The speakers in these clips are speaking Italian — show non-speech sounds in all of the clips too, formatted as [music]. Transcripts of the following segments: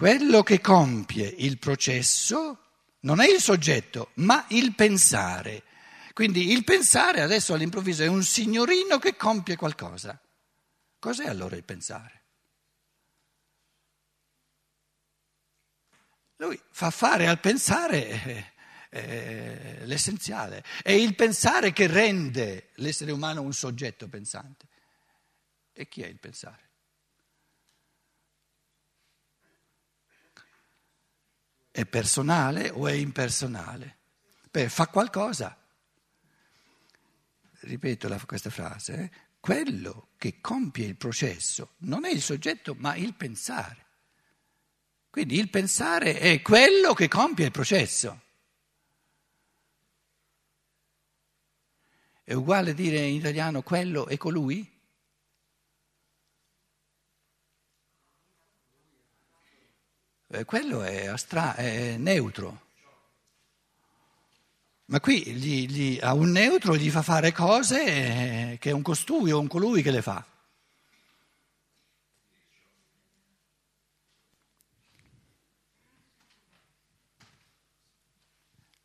quello che compie il processo non è il soggetto, ma il pensare. Quindi il pensare adesso all'improvviso è un signorino che compie qualcosa. Cos'è allora il pensare? Lui fa fare al pensare eh, eh, l'essenziale. È il pensare che rende l'essere umano un soggetto pensante. E chi è il pensare? È personale o è impersonale? Beh, fa qualcosa. Ripeto la, questa frase. Eh? Quello che compie il processo non è il soggetto, ma il pensare. Quindi il pensare è quello che compie il processo. È uguale dire in italiano quello e colui? Eh, quello è, astra- è neutro. Ma qui gli, gli, a un neutro gli fa fare cose eh, che è un costui o un colui che le fa.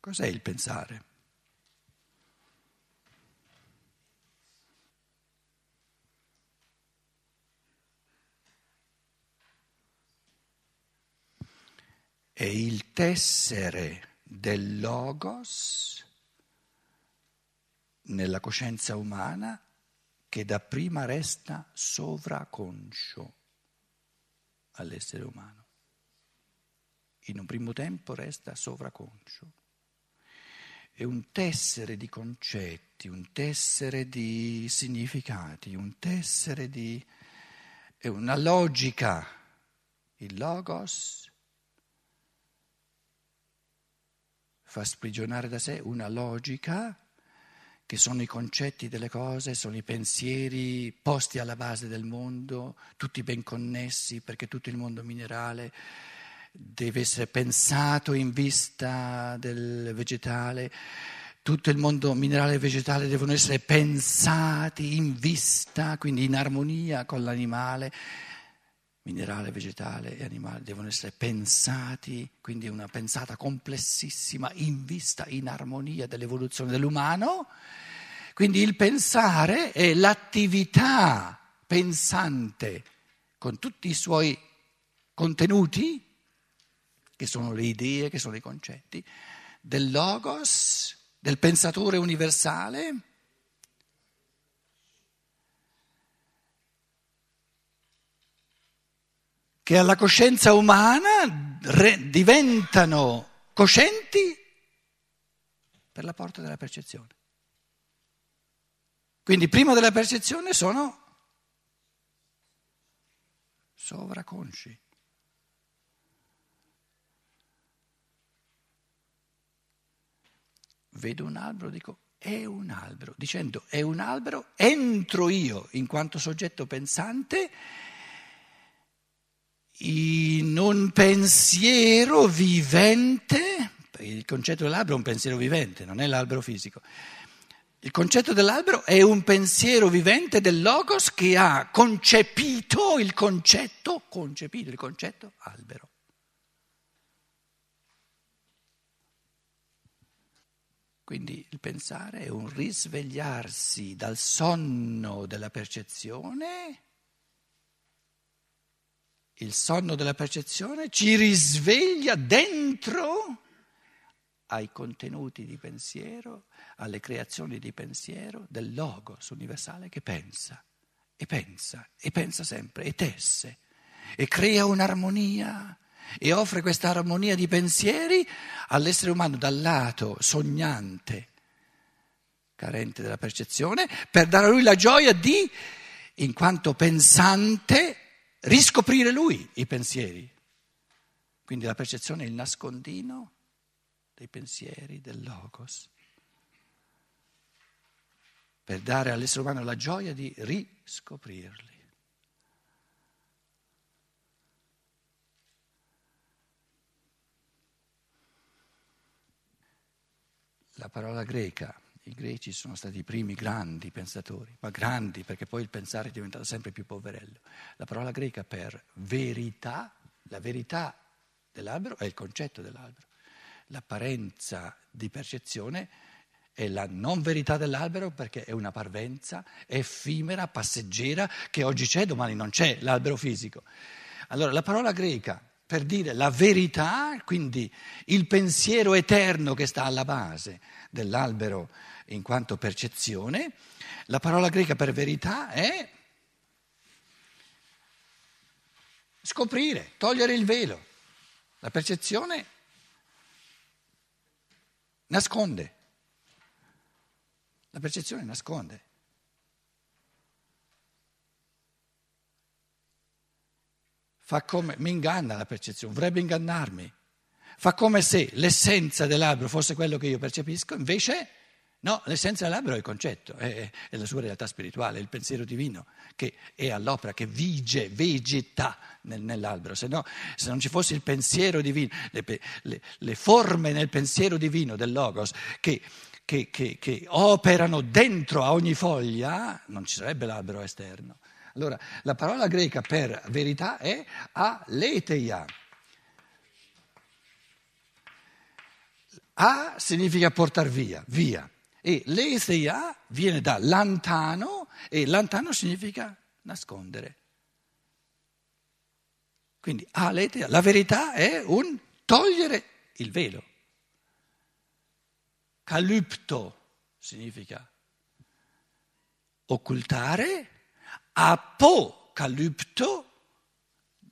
Cos'è il pensare? È il tessere del logos nella coscienza umana che dapprima resta sovraconscio all'essere umano. In un primo tempo resta sovraconscio è un tessere di concetti, un tessere di significati, un tessere di... è una logica. Il logos fa sprigionare da sé una logica che sono i concetti delle cose, sono i pensieri posti alla base del mondo, tutti ben connessi perché tutto il mondo minerale deve essere pensato in vista del vegetale, tutto il mondo minerale e vegetale devono essere pensati in vista, quindi in armonia con l'animale. Minerale, vegetale e animale devono essere pensati, quindi una pensata complessissima in vista, in armonia dell'evoluzione dell'umano. Quindi il pensare è l'attività pensante con tutti i suoi contenuti che sono le idee, che sono i concetti, del logos, del pensatore universale. Che alla coscienza umana re, diventano coscienti per la porta della percezione. Quindi prima della percezione sono sovraconsci. vedo un albero, dico è un albero, dicendo è un albero, entro io in quanto soggetto pensante in un pensiero vivente, il concetto dell'albero è un pensiero vivente, non è l'albero fisico. Il concetto dell'albero è un pensiero vivente del logos che ha concepito il concetto, concepito il concetto albero. Quindi il pensare è un risvegliarsi dal sonno della percezione. Il sonno della percezione ci risveglia dentro ai contenuti di pensiero, alle creazioni di pensiero del logos universale che pensa e pensa e pensa sempre e tesse e crea un'armonia e offre questa armonia di pensieri all'essere umano dal lato sognante, carente della percezione, per dare a lui la gioia di, in quanto pensante, riscoprire lui i pensieri. Quindi la percezione è il nascondino dei pensieri del Logos, per dare all'essere umano la gioia di riscoprirli. la parola greca, i greci sono stati i primi grandi pensatori, ma grandi perché poi il pensare è diventato sempre più poverello. La parola greca per verità La verità dell'albero è il concetto dell'albero. L'apparenza di percezione è la non verità dell'albero perché è una parvenza effimera, passeggera, che oggi c'è, domani non c'è, l'albero fisico. Allora la parola greca per dire la verità, quindi il pensiero eterno che sta alla base dell'albero in quanto percezione, la parola greca per verità è scoprire, togliere il velo. La percezione nasconde. La percezione nasconde. Fa come, mi inganna la percezione, vorrebbe ingannarmi. Fa come se l'essenza dell'albero fosse quello che io percepisco, invece no, l'essenza dell'albero è il concetto, è, è la sua realtà spirituale, il pensiero divino che è all'opera, che vige, vegeta nel, nell'albero. Se, no, se non ci fosse il pensiero divino, le, le, le forme nel pensiero divino del Logos che che, che, che operano dentro a ogni foglia, non ci sarebbe l'albero esterno. Allora, la parola greca per verità è aletheia. A significa portare via, via. E letheia viene da lantano e lantano significa nascondere. Quindi aletheia, la verità è un togliere il velo. Calypto significa occultare, apocalipto,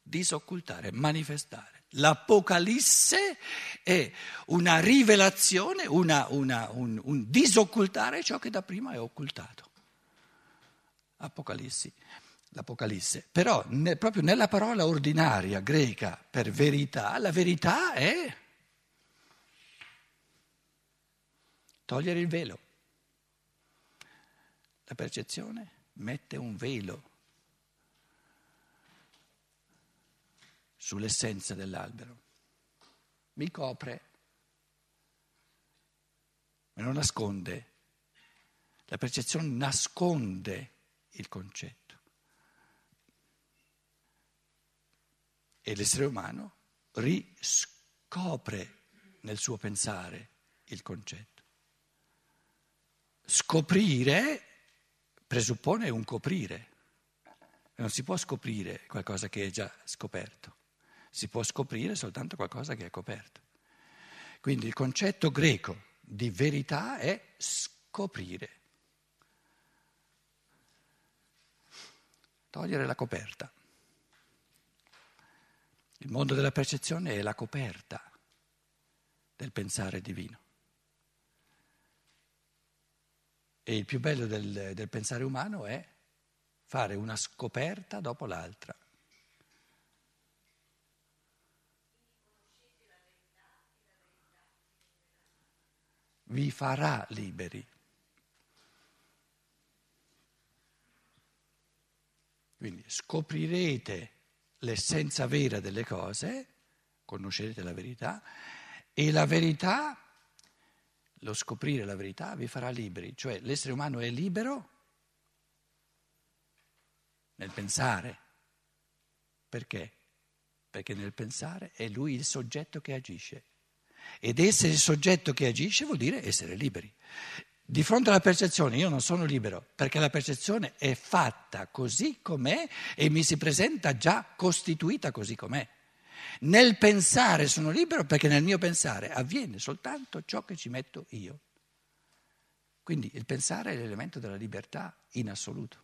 disoccultare, manifestare. L'Apocalisse è una rivelazione, una, una, un, un disoccultare ciò che da prima è occultato. Apocalissi, l'Apocalisse. Però ne, proprio nella parola ordinaria greca per verità, la verità è togliere il velo. La percezione mette un velo sull'essenza dell'albero, mi copre, me lo nasconde. La percezione nasconde il concetto. E l'essere umano riscopre nel suo pensare il concetto. Scoprire presuppone un coprire. Non si può scoprire qualcosa che è già scoperto, si può scoprire soltanto qualcosa che è coperto. Quindi il concetto greco di verità è scoprire, togliere la coperta. Il mondo della percezione è la coperta del pensare divino. E il più bello del, del pensare umano è fare una scoperta dopo l'altra. Vi farà liberi. Quindi scoprirete l'essenza vera delle cose, conoscerete la verità e la verità lo scoprire la verità vi farà liberi, cioè l'essere umano è libero nel pensare. Perché? Perché nel pensare è lui il soggetto che agisce. Ed essere il soggetto che agisce vuol dire essere liberi. Di fronte alla percezione io non sono libero perché la percezione è fatta così com'è e mi si presenta già costituita così com'è. Nel pensare sono libero perché nel mio pensare avviene soltanto ciò che ci metto io. Quindi il pensare è l'elemento della libertà in assoluto.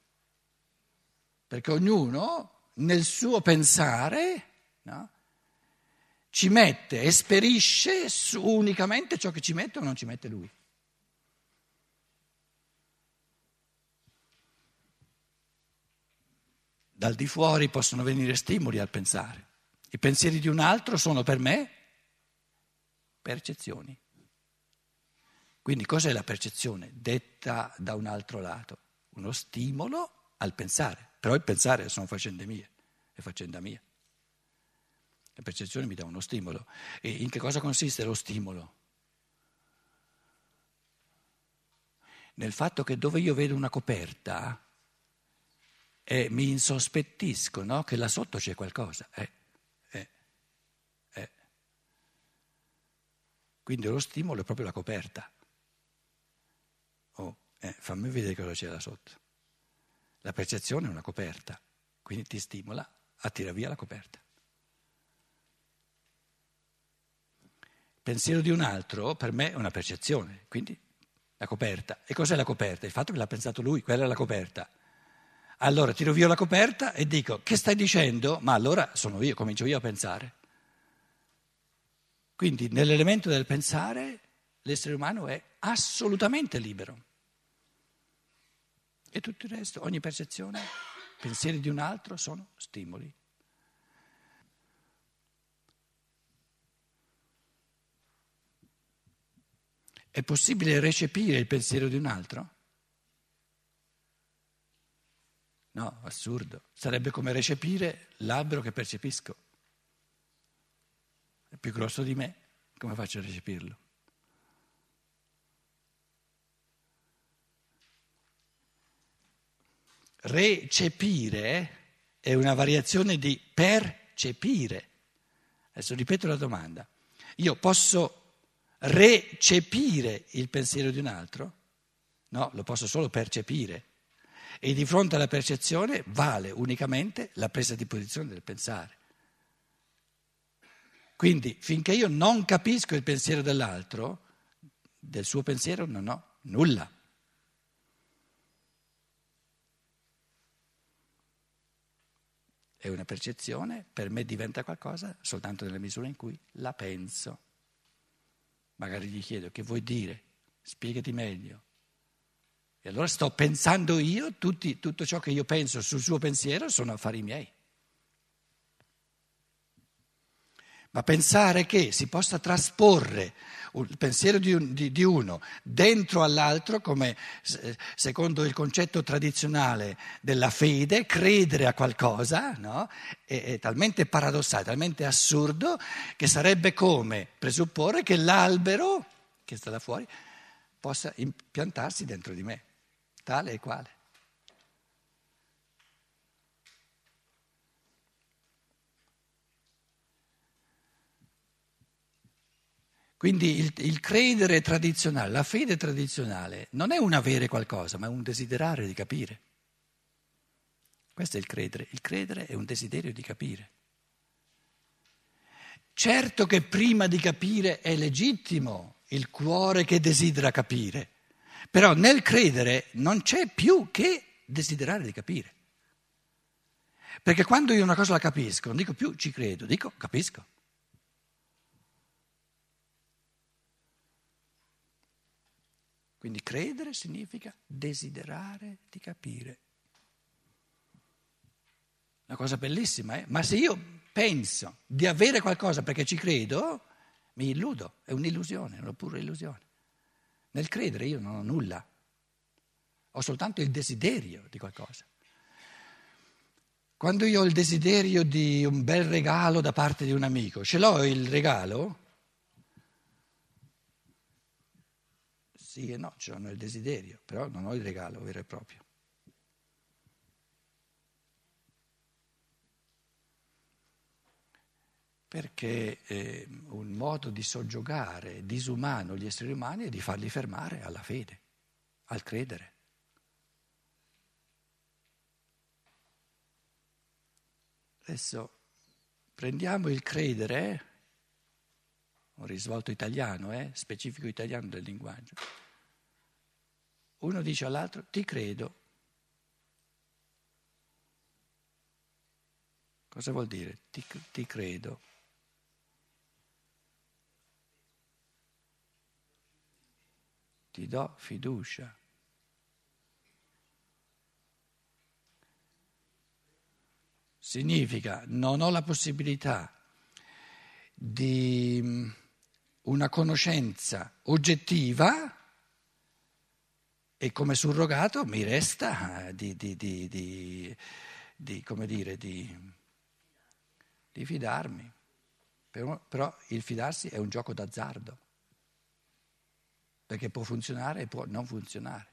Perché ognuno nel suo pensare no, ci mette, esperisce unicamente ciò che ci mette o non ci mette lui. Dal di fuori possono venire stimoli al pensare. I pensieri di un altro sono per me percezioni. Quindi cos'è la percezione? Detta da un altro lato, uno stimolo al pensare, però il pensare sono faccende mie, è faccenda mia. La percezione mi dà uno stimolo. E in che cosa consiste lo stimolo? Nel fatto che dove io vedo una coperta eh, mi insospettisco no? che là sotto c'è qualcosa. Eh, eh, eh. Quindi lo stimolo è proprio la coperta. Oh, eh, fammi vedere cosa c'è là sotto. La percezione è una coperta, quindi ti stimola a tirare via la coperta. Pensiero di un altro per me è una percezione, quindi la coperta. E cos'è la coperta? Il fatto che l'ha pensato lui, quella è la coperta. Allora tiro via la coperta e dico, che stai dicendo? Ma allora sono io, comincio io a pensare. Quindi nell'elemento del pensare l'essere umano è assolutamente libero. E tutto il resto, ogni percezione, pensieri di un altro sono stimoli. È possibile recepire il pensiero di un altro? No, assurdo. Sarebbe come recepire l'albero che percepisco. È più grosso di me, come faccio a recepirlo? Recepire è una variazione di percepire. Adesso ripeto la domanda. Io posso recepire il pensiero di un altro? No, lo posso solo percepire. E di fronte alla percezione vale unicamente la presa di posizione del pensare. Quindi finché io non capisco il pensiero dell'altro, del suo pensiero non ho nulla. È una percezione, per me diventa qualcosa soltanto nella misura in cui la penso. Magari gli chiedo che vuoi dire, spiegati meglio. E allora sto pensando io, tutti, tutto ciò che io penso sul suo pensiero sono affari miei. Ma pensare che si possa trasporre il pensiero di, un, di, di, uno dentro all'altro, come secondo il concetto tradizionale della fede, credere a qualcosa, no? è, è talmente paradossale, talmente assurdo, che sarebbe come presupporre che l'albero che sta da fuori possa impiantarsi dentro di me tale e quale. Quindi il, il, credere tradizionale, la fede tradizionale, non è un avere qualcosa, ma è un desiderare di capire. Questo è il credere. Il credere è un desiderio di capire. Certo che prima di capire è legittimo il cuore che desidera capire. Però nel credere non c'è più che desiderare di capire. Perché quando io una cosa la capisco, non dico più ci credo, dico capisco. Quindi credere significa desiderare di capire. Una cosa bellissima, eh? Ma se io penso di avere qualcosa perché ci credo, mi illudo, è un'illusione, è una pura illusione. Nel credere io non ho nulla, ho soltanto il desiderio di qualcosa. Quando io ho il desiderio di un bel regalo da parte di un amico, ce l'ho il regalo? Sì e no, l'ho il desiderio, però non ho il regalo vero e proprio. perché eh, un modo di soggiogare disumano gli esseri umani è di farli fermare alla fede, al credere. Adesso prendiamo il credere, un risvolto italiano, eh, specifico italiano del linguaggio. Uno dice all'altro ti credo. Cosa vuol dire? Ti, ti credo. ti do fiducia. Significa non ho la possibilità di una conoscenza oggettiva e come surrogato mi resta di, di, di, di come dire, di, fidarmi. Però, però il fidarsi è un gioco d'azzardo perché può funzionare e può non funzionare.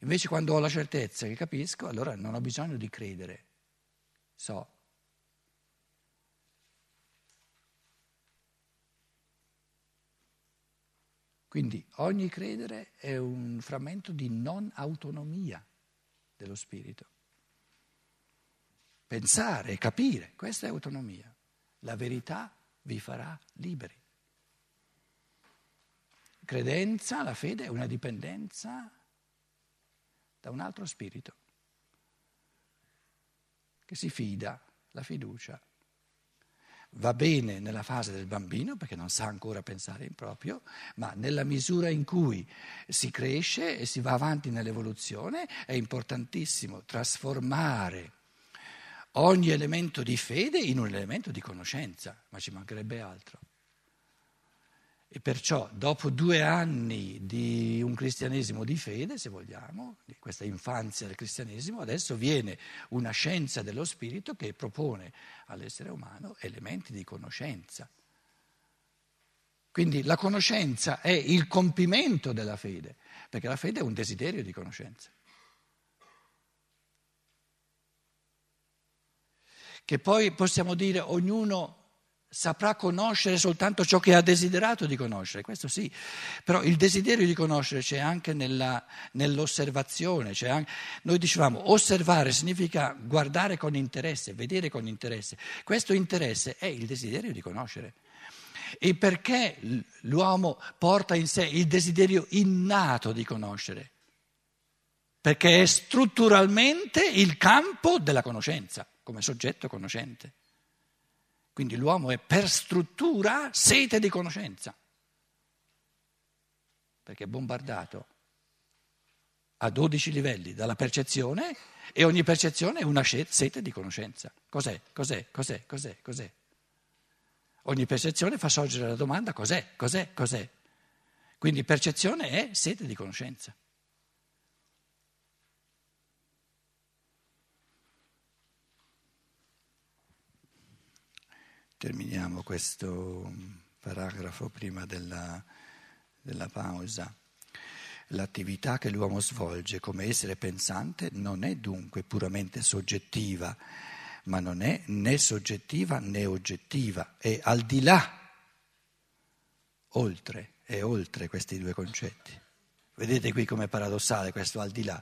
Invece quando ho la certezza che capisco, allora non ho bisogno di credere, so. Quindi ogni credere è un frammento di non autonomia dello spirito. Pensare capire, questa è autonomia. La verità vi farà liberi. Credenza, la fede è una dipendenza da un altro spirito che si fida, la fiducia. Va bene nella fase del bambino perché non sa ancora pensare in proprio, ma nella misura in cui si cresce e si va avanti nell'evoluzione è importantissimo trasformare ogni elemento di fede in un elemento di conoscenza, ma ci mancherebbe altro. E perciò dopo due anni di un cristianesimo di fede, se vogliamo, di questa infanzia del cristianesimo, adesso viene una scienza dello spirito che propone all'essere umano elementi di conoscenza. Quindi la conoscenza è il compimento della fede, perché la fede è un desiderio di conoscenza. Che poi possiamo dire ognuno saprà conoscere soltanto ciò che ha desiderato di conoscere, questo sì, però il desiderio di conoscere c'è anche nella, nell'osservazione, c'è anche, noi dicevamo osservare significa guardare con interesse, vedere con interesse, questo interesse è il desiderio di conoscere. E perché l'uomo porta in sé il desiderio innato di conoscere? Perché è strutturalmente il campo della conoscenza, come soggetto conoscente. Quindi l'uomo è per struttura sete di conoscenza, perché è bombardato a 12 livelli dalla percezione e ogni percezione è una sete di conoscenza. Cos'è? Cos'è? Cos'è? Cos'è? Cos'è? Ogni percezione fa sorgere la domanda cos'è? Cos'è? Cos'è? Quindi percezione è sete di conoscenza. Terminiamo questo paragrafo prima della, della pausa. L'attività che l'uomo svolge come essere pensante non è dunque puramente soggettiva, ma non è né soggettiva né oggettiva, è al di là, oltre, è oltre questi due concetti. Vedete qui com'è paradossale questo al di là.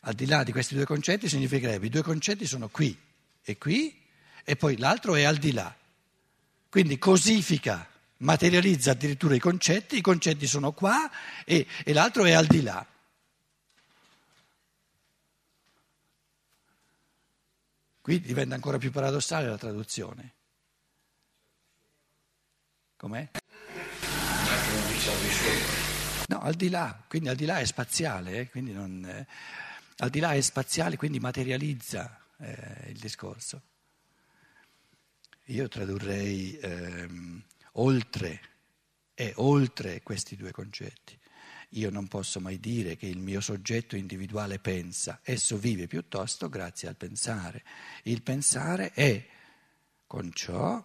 Al di là di questi due concetti significherebbe i due concetti sono qui e qui e poi l'altro è al di là. Quindi cosifica, materializza addirittura i concetti, i concetti sono qua e, e l'altro è al di là. Qui diventa ancora più paradossale la traduzione. Com'è? No, al di là, quindi al di là è spaziale, eh, non, eh, al di là è spaziale, quindi materializza eh, il discorso. Io tradurrei ehm, oltre e oltre questi due concetti. Io non posso mai dire che il mio soggetto individuale pensa, esso vive piuttosto grazie al pensare. Il pensare è con ciò,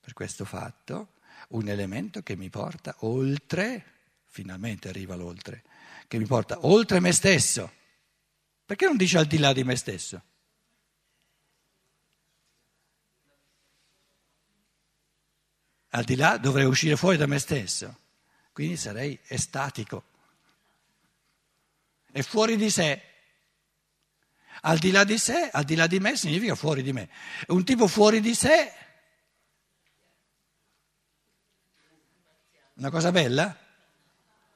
per questo fatto, un elemento che mi porta oltre, finalmente arriva l'oltre, che mi porta oltre me stesso. Perché non dice al di là di me stesso? Al di là dovrei uscire fuori da me stesso, quindi sarei estatico. È fuori di sé. Al di là di sé, al di là di me significa fuori di me. Un tipo fuori di sé, una cosa bella?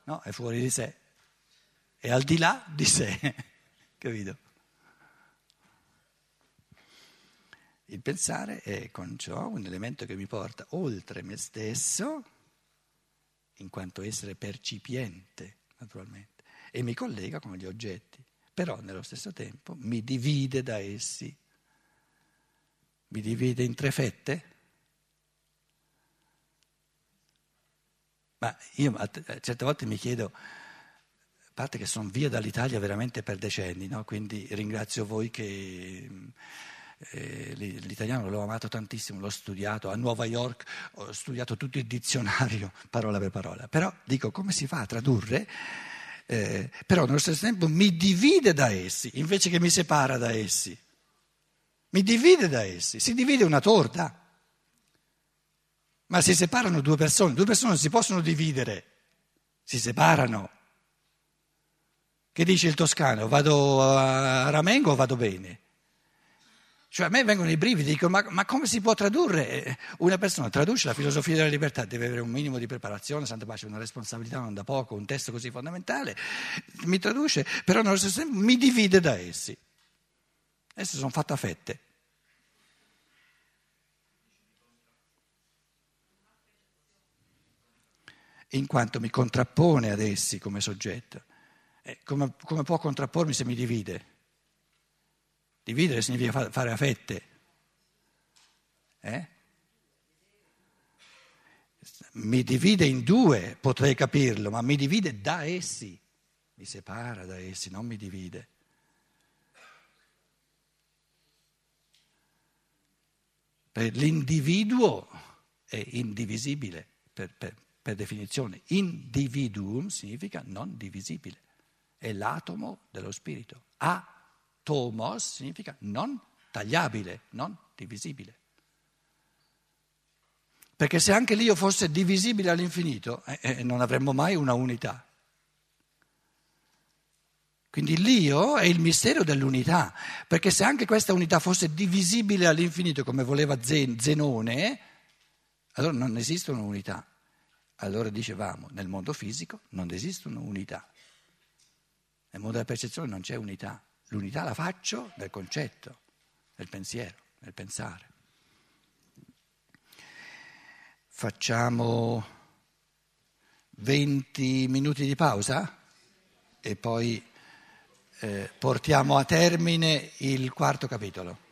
No, è fuori di sé. È al di là di sé, [laughs] capito? Il pensare è con ciò un elemento che mi porta oltre me stesso, in quanto essere percipiente, naturalmente, e mi collega con gli oggetti, però nello stesso tempo mi divide da essi. Mi divide in tre fette? Ma io a certe volte mi chiedo, a parte che sono via dall'Italia veramente per decenni, no? quindi ringrazio voi che eh, l'italiano l'ho amato tantissimo, l'ho studiato, a Nuova York ho studiato tutto il dizionario, [laughs] parola per parola, però dico come si fa a tradurre? Eh, però nello stesso tempo mi divide da essi, invece che mi separa da essi. Mi divide da essi, si divide una torta. Ma si separano due persone, due persone non si possono dividere, si separano. Che dice il toscano? Vado a Ramengo o vado bene? Cioè a me vengono i brividi, dico ma, ma, come si può tradurre? Una persona traduce la filosofia della libertà, deve avere un minimo di preparazione, Santa Pace, una responsabilità non da poco, un testo così fondamentale, mi traduce, però nello stesso tempo mi divide da essi. Essi sono fatte a fette. In quanto mi contrappone ad essi come soggetto. Eh, come, come può contrappormi se mi divide? Dividere significa fare a fette. Eh? Mi divide in due, potrei capirlo, ma mi divide da essi, mi separa da essi, non mi divide. Per l'individuo è indivisibile per, per, per definizione. Individuum significa non divisibile, è l'atomo dello spirito. A Tomos significa non tagliabile, non divisibile. Perché se anche l'io fosse divisibile all'infinito, eh, eh, non avremmo mai una unità. Quindi l'io è il mistero dell'unità, perché se anche questa unità fosse divisibile all'infinito come voleva Zenone, allora non esistono unità. Allora dicevamo, nel mondo fisico non esistono unità, nel mondo della percezione non c'è unità. L'unità la faccio nel concetto, nel pensiero, nel pensare. Facciamo 20 minuti di pausa e poi eh, portiamo a termine il quarto capitolo.